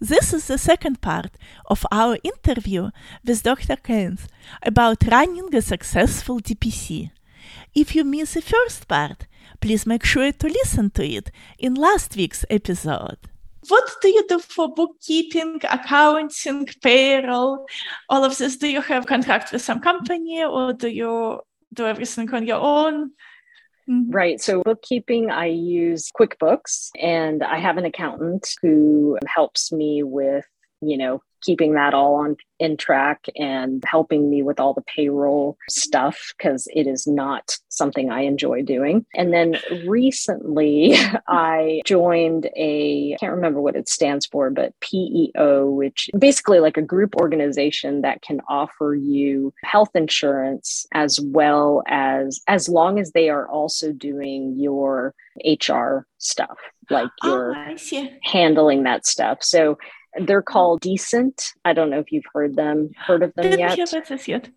This is the second part of our interview with Dr. Kainth about running a successful DPC. If you miss the first part, please make sure to listen to it in last week's episode. What do you do for bookkeeping, accounting, payroll, all of this? Do you have contract with some company or do you do everything on your own? Mm-hmm. Right. So, bookkeeping, I use QuickBooks and I have an accountant who helps me with, you know, keeping that all on in track and helping me with all the payroll stuff because it is not something I enjoy doing. And then recently I joined a can't remember what it stands for, but PEO, which basically like a group organization that can offer you health insurance as well as as long as they are also doing your HR stuff like you're oh, handling that stuff. So they're called Decent. I don't know if you've heard them, heard of them yet. yet.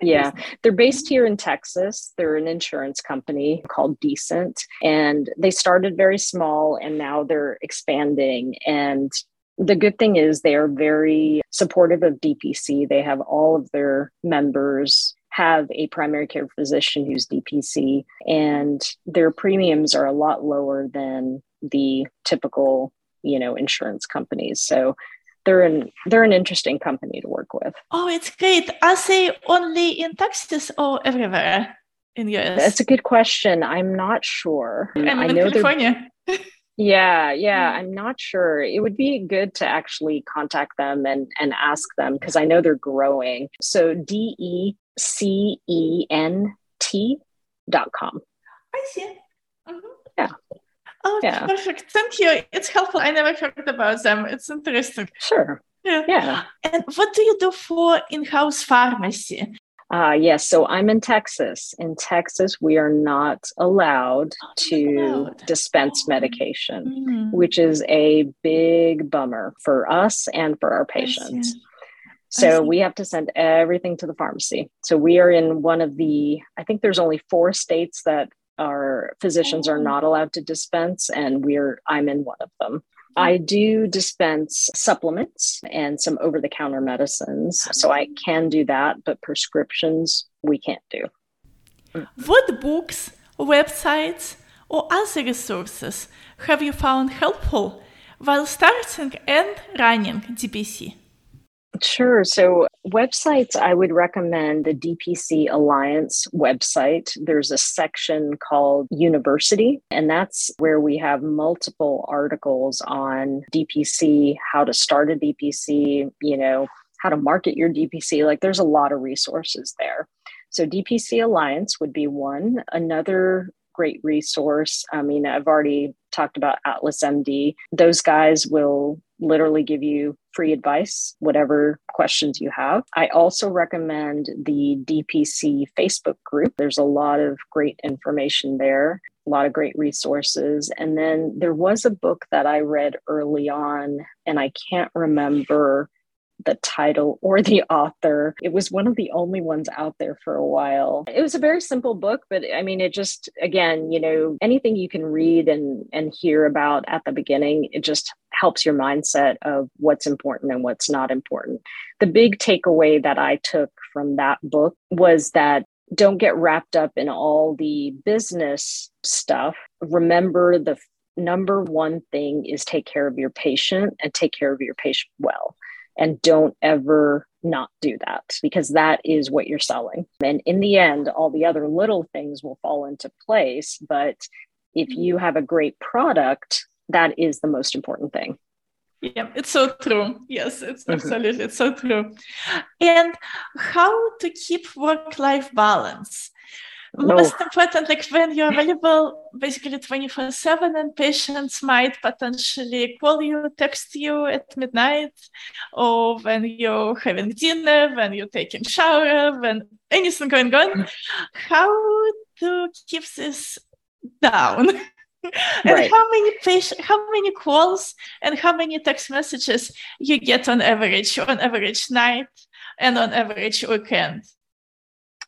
Yeah, they're based here in Texas. They're an insurance company called Decent, and they started very small and now they're expanding. And the good thing is they are very supportive of DPC. They have all of their members have a primary care physician who's DPC, and their premiums are a lot lower than the typical you know insurance companies. So they're an they're an interesting company to work with. Oh it's great. Are they only in texas or everywhere in the us that's a good question. I'm not sure. I'm i know california. Yeah yeah. I'm not sure. It would be good to actually contact them and and ask them because i know they're growing. So d-e-c-e-n-t dot com. I see. Mm-hmm. yeah Oh, yeah. perfect. Thank you. It's helpful. I never heard about them. It's interesting. Sure. Yeah. Yeah. And what do you do for in-house pharmacy? Uh, yes, so I'm in Texas. In Texas, we are not allowed oh, to allowed. dispense medication, mm-hmm. which is a big bummer for us and for our patients. So we have to send everything to the pharmacy. So we are in one of the, I think there's only four states that our physicians are not allowed to dispense and we're i'm in one of them I mm-hmm. do dispense supplements and some over the counter medicines. So I can do that, but prescriptions we can't do. Mm. What books, websites, or other resources have you found helpful while starting and running DPC? Sure. So, websites, I would recommend the DPC Alliance website. There's a section called University, and that's where we have multiple articles on DPC, how to start a DPC, you know, how to market your DPC. Like, there's a lot of resources there. So, DPC Alliance would be one. Another great resource. I mean, I've already talked about Atlas MD. Those guys will literally give you free advice, whatever questions you have. I also recommend the DPC Facebook group. There's a lot of great information there, a lot of great resources. And then there was a book that I read early on, and I can't remember the title or the author. It was one of the only ones out there for a while. It was a very simple book, but I mean, it just, again, you know, anything you can read and, and hear about at the beginning, it just helps your mindset of what's important and what's not important. The big takeaway that I took from that book was that don't get wrapped up in all the business stuff. Remember the number one thing is take care of your patient and take care of your patient well and don't ever not do that because that is what you're selling. And in the end, all the other little things will fall into place. But if you have a great product, that is the most important thing. Yeah, it's so true. Yes, it's mm-hmm. absolutely it's so true. And how to keep work-life balance? Most important like when you're available basically 24 7 and patients might potentially call you text you at midnight or when you're having dinner when you're taking shower when anything going on. How to keep this down? And right. how many patient how many calls and how many text messages you get on average on average night and on average weekend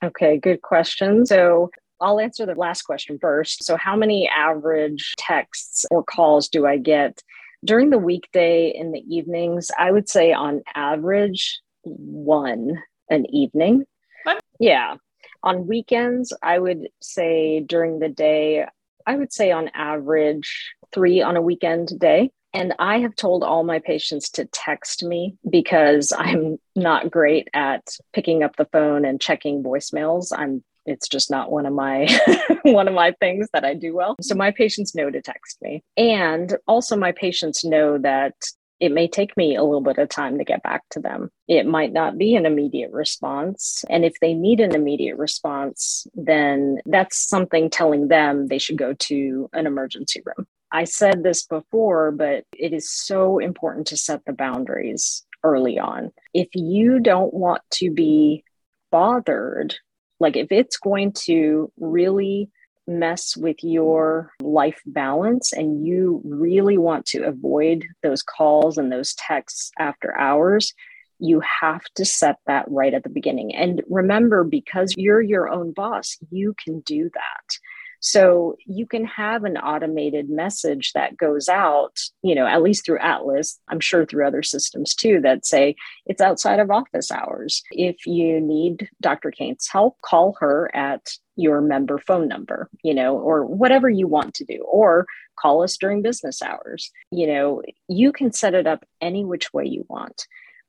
Okay, good question. So I'll answer the last question first. So, how many average texts or calls do I get? during the weekday in the evenings, I would say on average, one an evening. What? Yeah. On weekends, I would say during the day, I would say on average three on a weekend day. And I have told all my patients to text me because I'm not great at picking up the phone and checking voicemails. I'm it's just not one of my one of my things that I do well. So my patients know to text me. And also my patients know that it may take me a little bit of time to get back to them. It might not be an immediate response. And if they need an immediate response, then that's something telling them they should go to an emergency room. I said this before, but it is so important to set the boundaries early on. If you don't want to be bothered like if it's going to really mess with your life balance and you really want to avoid those calls and those texts after hours, you have to set that right at the beginning. And remember, because you're your own boss, you can do that. So you can have an automated message that goes out, you know, at least through Atlas, I'm sure through other systems too, that say it's outside of office hours. If you need Dr. Kainth's help, call her at your member phone number, you know, or whatever you want to do, or call us during business hours. You know, you can set it up any which way you want.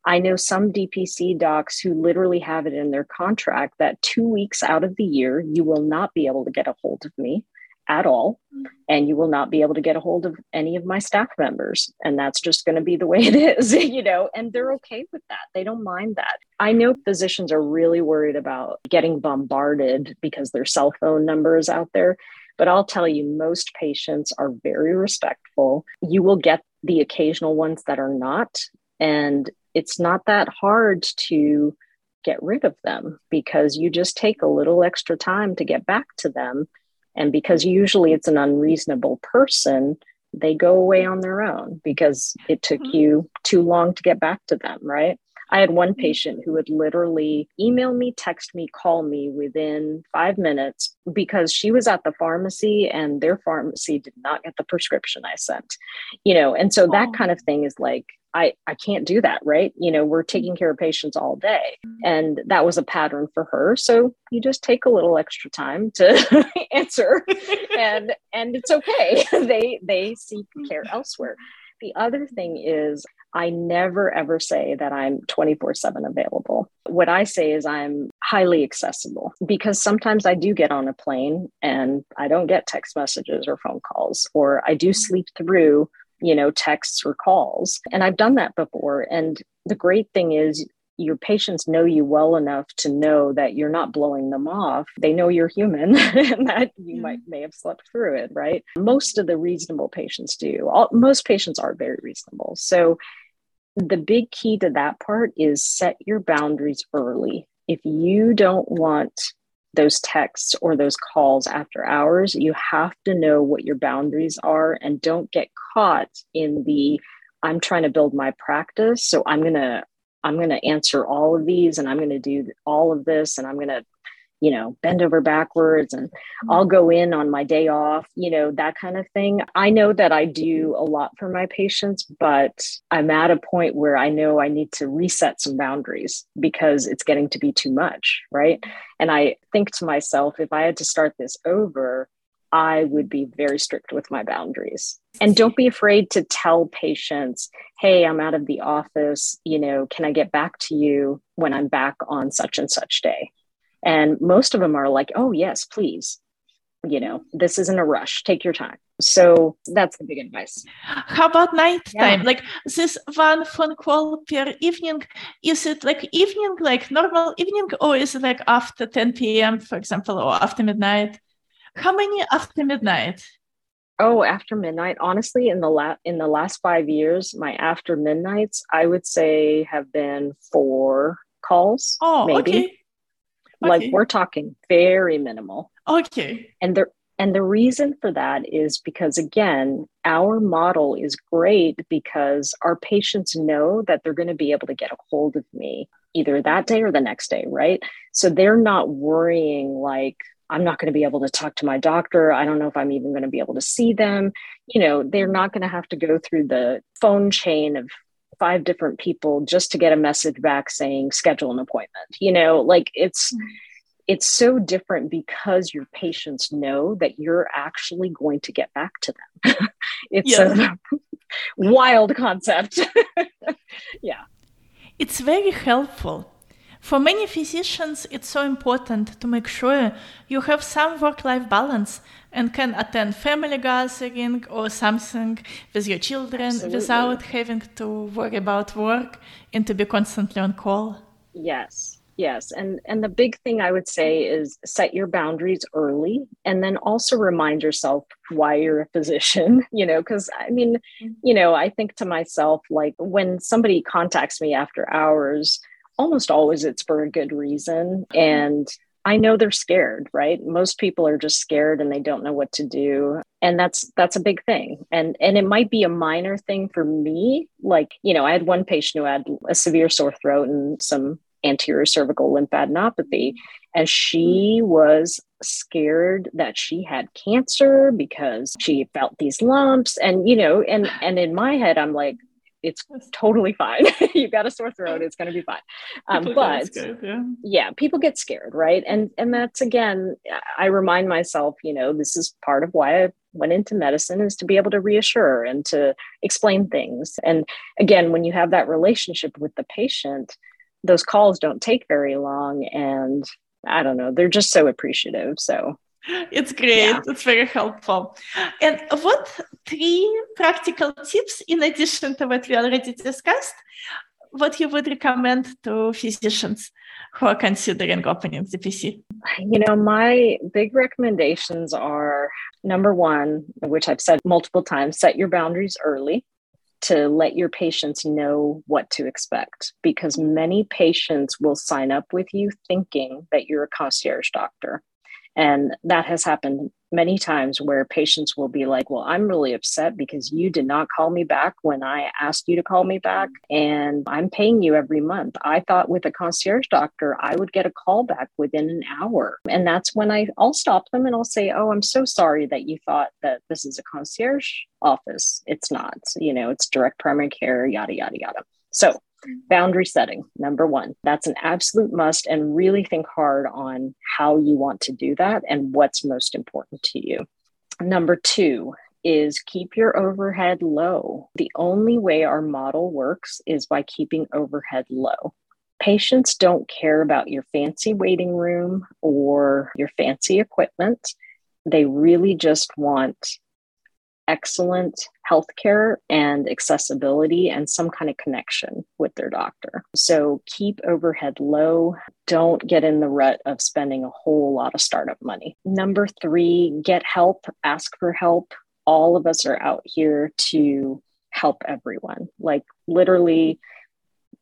I know some DPC docs who literally have it in their contract that two weeks out of the year, you will not be able to get a hold of me at all. Mm-hmm. And you will not be able to get a hold of any of my staff members. And that's just going to be the way it is, you know, and they're okay with that. They don't mind that. I know physicians are really worried about getting bombarded because their cell phone number is out there. But I'll tell you, most patients are very respectful. You will get the occasional ones that are not. And it's not that hard to get rid of them because you just take a little extra time to get back to them. And because usually it's an unreasonable person, they go away on their own because it took mm-hmm. you too long to get back to them, right? I had one mm-hmm. patient who would literally email me, text me, call me within five minutes because she was at the pharmacy and their pharmacy did not get the prescription I sent. You know, and so that kind of thing is like I, I can't do that, right? You know, we're taking mm-hmm. care of patients all day. And that was a pattern for her. So you just take a little extra time to answer and and it's okay. they they seek care mm-hmm. elsewhere. The other thing is I never ever say that I'm 24 7 available. What I say is I'm highly accessible because sometimes I do get on a plane and I don't get text messages or phone calls, or I do mm-hmm. sleep through you know, texts or calls. And I've done that before. And the great thing is, your patients know you well enough to know that you're not blowing them off. They know you're human and that you yeah. might may have slept through it, right? Most of the reasonable patients do. All, most patients are very reasonable. So the big key to that part is set your boundaries early. If you don't want those texts or those calls after hours, you have to know what your boundaries are and don't get caught in the I'm trying to build my practice. So I'm going to I'm going to answer all of these and I'm going to do all of this and I'm going to you know, bend over backwards and I'll go in on my day off, you know, that kind of thing. I know that I do a lot for my patients, but I'm at a point where I know I need to reset some boundaries because it's getting to be too much, right? And I think to myself, if I had to start this over, I would be very strict with my boundaries. And don't be afraid to tell patients, hey, I'm out of the office. You know, can I get back to you when I'm back on such and such day? And most of them are like, oh, yes, please. You know, this isn't a rush. Take your time. So that's the big advice. How about nighttime? Yeah. Like this one phone call per evening, is it like evening, like normal evening, or is it like after 10 p.m., for example, or after midnight? How many after midnight? Oh, after midnight. Honestly, in the la- in the last five years, my after midnights, I would say have been four calls. Oh, maybe. Okay. Like we're talking very minimal. Okay. And the and the reason for that is because again, our model is great because our patients know that they're going to be able to get a hold of me either that day or the next day, right? So they're not worrying like, I'm not going to be able to talk to my doctor. I don't know if I'm even going to be able to see them. You know, they're not going to have to go through the phone chain of five different people just to get a message back saying schedule an appointment. You know, like it's mm-hmm. it's so different because your patients know that you're actually going to get back to them. it's yeah. a wild concept. yeah. It's very helpful for many physicians, it's so important to make sure you have some work life balance and can attend family gathering or something with your children Absolutely. without having to worry about work and to be constantly on call. Yes. Yes, and and the big thing I would say is set your boundaries early and then also remind yourself why you're a physician, you know, cuz I mean, mm-hmm. you know, I think to myself like when somebody contacts me after hours, almost always it's for a good reason. And I know they're scared, right? Most people are just scared and they don't know what to do. And that's that's a big thing. And and it might be a minor thing for me. Like, you know, I had one patient who had a severe sore throat and some anterior cervical lymphadenopathy and she was scared that she had cancer because she felt these lumps and you know and and in my head i'm like it's totally fine. You've got a sore throat. It's going to be fine. Um, but yeah. yeah, people get scared, right? And and that's again, I remind myself, you know, this is part of why I went into medicine is to be able to reassure and to explain things. And again, when you have that relationship with the patient, those calls don't take very long, and I don't know, they're just so appreciative. So it's great. Yeah. It's very helpful. And what three practical tips, in addition to what we already discussed, what you would recommend to physicians who are considering opening DPC? You know, my big recommendations are number one, which I've said multiple times, set your boundaries early to let your patients know what to expect because many patients will sign up with you thinking that you're a concierge doctor and that has happened many times where patients will be like, Well, I'm really upset because you did not call me back when I asked you to call me back. And I'm paying you every month. I thought with a concierge doctor, I would get a call back within an hour. And that's when I, I'll stop them and I'll say, Oh, I'm so sorry that you thought that this is a concierge office. It's not, you know, it's direct primary care, yada, yada, yada. So Boundary setting, number one. That's an absolute must, and really think hard on how you want to do that and what's most important to you. Number two is keep your overhead low. The only way our model works is by keeping overhead low. Patients don't care about your fancy waiting room or your fancy equipment. They really just want excellent healthcare and accessibility and some kind of connection with their doctor. So keep overhead low. Don't get in the rut of spending a whole lot of startup money. Number three, get help, ask for help. All of us are out here to help everyone. Like literally,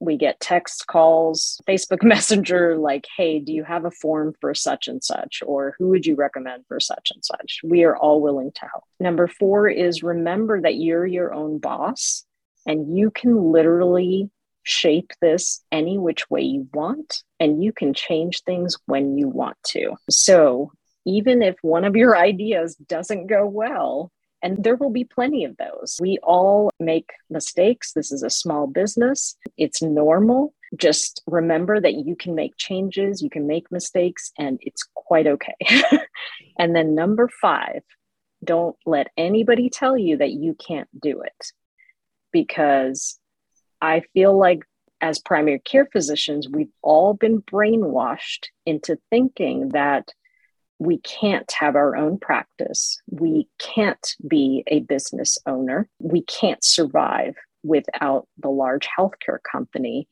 we get text calls, Facebook Messenger, like, hey, do you have a form for such and such? Or who would you recommend for such and such? We are all willing to help. Number four is remember that you're your own boss and you can literally shape this any which way you want and you can change things when you want to. So even if one of your ideas doesn't go well, and there will be plenty of those. We all make mistakes. This is a small business, it's normal. Just remember that you can make changes, you can make mistakes, and it's quite okay. and then, number five, don't let anybody tell you that you can't do it because I feel like as primary care physicians, we've all been brainwashed into thinking that we can't have our own practice. We can't be a business owner. We can't survive without the large healthcare company.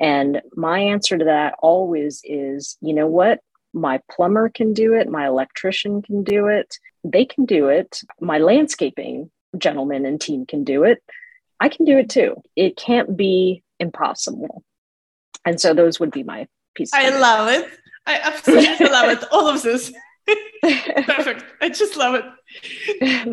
And my answer to that always is you know what? My plumber can do it. My electrician can do it. They can do it. My landscaping gentleman and team can do it. I can do it too. It can't be impossible. And so those would be my pieces. I love it. I absolutely love it. All of this. Perfect. I just love it.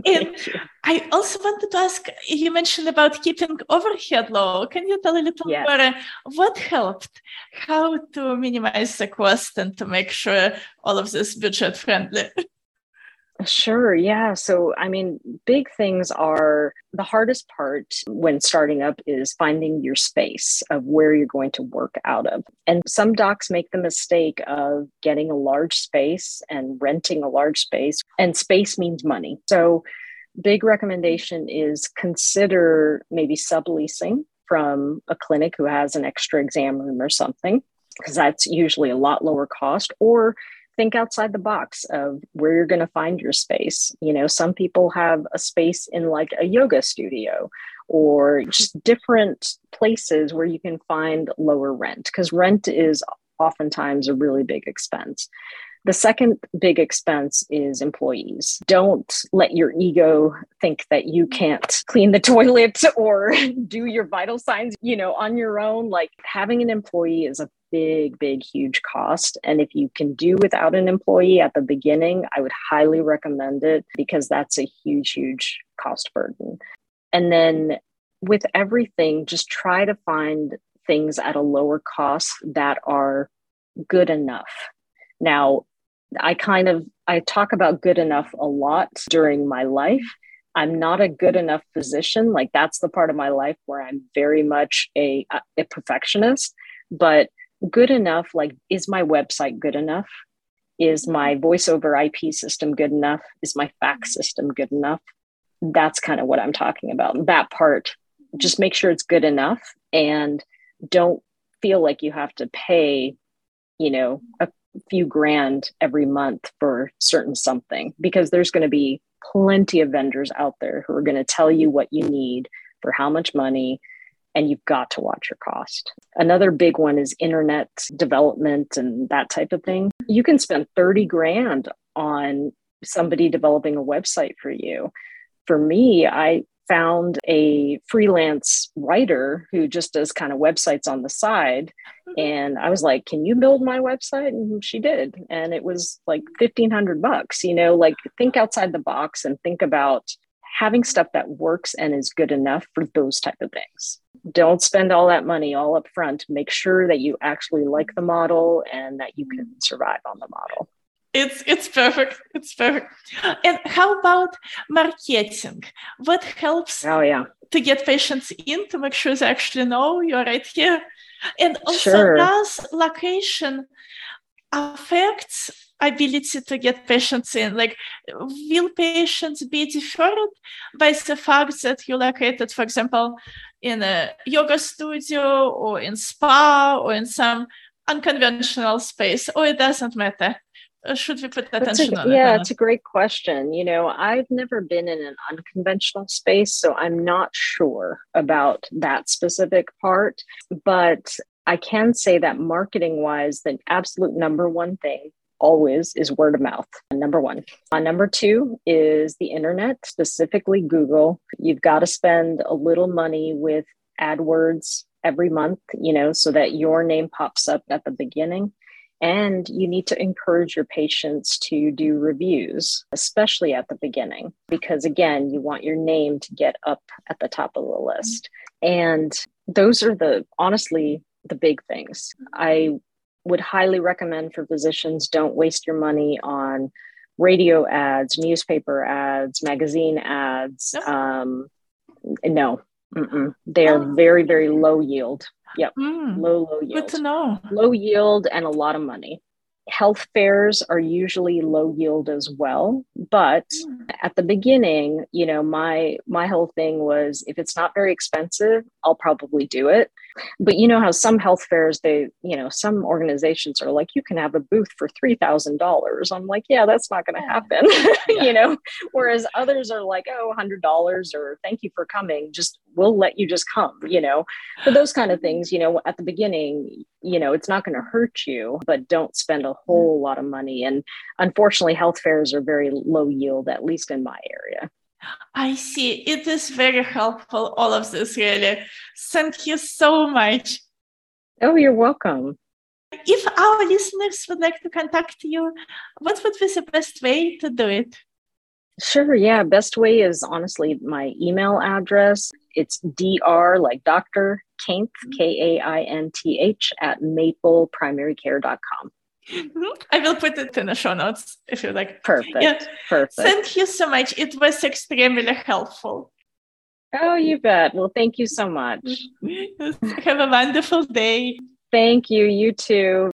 and I also wanted to ask you mentioned about keeping overhead low. Can you tell a little yes. more uh, what helped? How to minimize the cost and to make sure all of this budget friendly? Sure. Yeah. So, I mean, big things are the hardest part when starting up is finding your space of where you're going to work out of. And some docs make the mistake of getting a large space and renting a large space, and space means money. So, big recommendation is consider maybe subleasing from a clinic who has an extra exam room or something, because that's usually a lot lower cost, or think outside the box of where you're going to find your space. You know, some people have a space in like a yoga studio or just different places where you can find lower rent because rent is oftentimes a really big expense. The second big expense is employees. Don't let your ego think that you can't clean the toilet or do your vital signs, you know, on your own. Like having an employee is a big, big, huge cost. And if you can do without an employee at the beginning, I would highly recommend it because that's a huge, huge cost burden. And then with everything, just try to find things at a lower cost that are good enough. Now, I kind of I talk about good enough a lot during my life. I'm not a good enough physician. Like that's the part of my life where I'm very much a a perfectionist, but good enough like is my website good enough? Is my voice over ip system good enough? Is my fax system good enough? That's kind of what i'm talking about. That part just make sure it's good enough and don't feel like you have to pay you know a few grand every month for certain something because there's going to be plenty of vendors out there who are going to tell you what you need for how much money and you've got to watch your cost. Another big one is internet development and that type of thing. You can spend 30 grand on somebody developing a website for you. For me, I found a freelance writer who just does kind of websites on the side. Mm-hmm. And I was like, Can you build my website? And she did. And it was like 1500 bucks, you know, like think outside the box and think about having stuff that works and is good enough for those type of things don't spend all that money all up front. Make sure that you actually like the model and that you can survive on the model. It's it's perfect. It's perfect. And how about marketing? What helps oh yeah. to get patients in to make sure they actually know you're right here? And also sure. does location affects ability to get patients in? Like, will patients be deferred by the fact that you located, for example, in a yoga studio or in spa or in some unconventional space, or it doesn't matter? Uh, should we put attention a, on yeah, it? it's a great question. You know, I've never been in an unconventional space, so I'm not sure about that specific part. But I can say that marketing wise, the absolute number one thing always is word of mouth. Number one. Uh, number two is the internet, specifically Google. You've got to spend a little money with AdWords every month, you know, so that your name pops up at the beginning. And you need to encourage your patients to do reviews, especially at the beginning, because again, you want your name to get up at the top of the list. And those are the honestly the big things. I would highly recommend for physicians don't waste your money on radio ads, newspaper ads, magazine ads. Nope. Um, no, mm-mm. they are oh. very, very low yield. Yep, mm, low, low yield. Good to know. Low yield and a lot of money health fairs are usually low yield as well but mm. at the beginning you know my my whole thing was if it's not very expensive i'll probably do it but you know how some health fairs they you know some organizations are like you can have a booth for $3000 i'm like yeah that's not going to happen you know? Whereas others are like oh $100 or thank you for coming just we'll let you just come you know? But those kind of things you know at the beginning you know it's not going to hurt you but don't spend a mm. whole lot of money. And unfortunately health fairs are very low yield at least in my area i see it is very helpful all of this really thank you so much oh you're welcome If our listeners would like to contact you, what would be the best way to do it? Sure. Yeah. Best way is honestly my email address. It's dr like Dr. Kainth, K A I N T H, at mapleprimarycare.com. I will put it in the show notes if you like. Perfect. Yeah. Perfect. Thank you so much. It was extremely helpful. Oh, you bet. Well, thank you so much. Have a wonderful day. Thank you. You too.